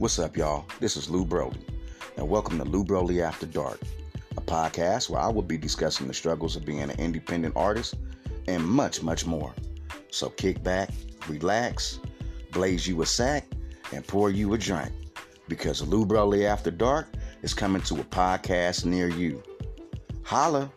What's up, y'all? This is Lou Brody, and welcome to Lou Brody After Dark, a podcast where I will be discussing the struggles of being an independent artist and much, much more. So kick back, relax, blaze you a sack, and pour you a drink, because Lou Brody After Dark is coming to a podcast near you. Holla!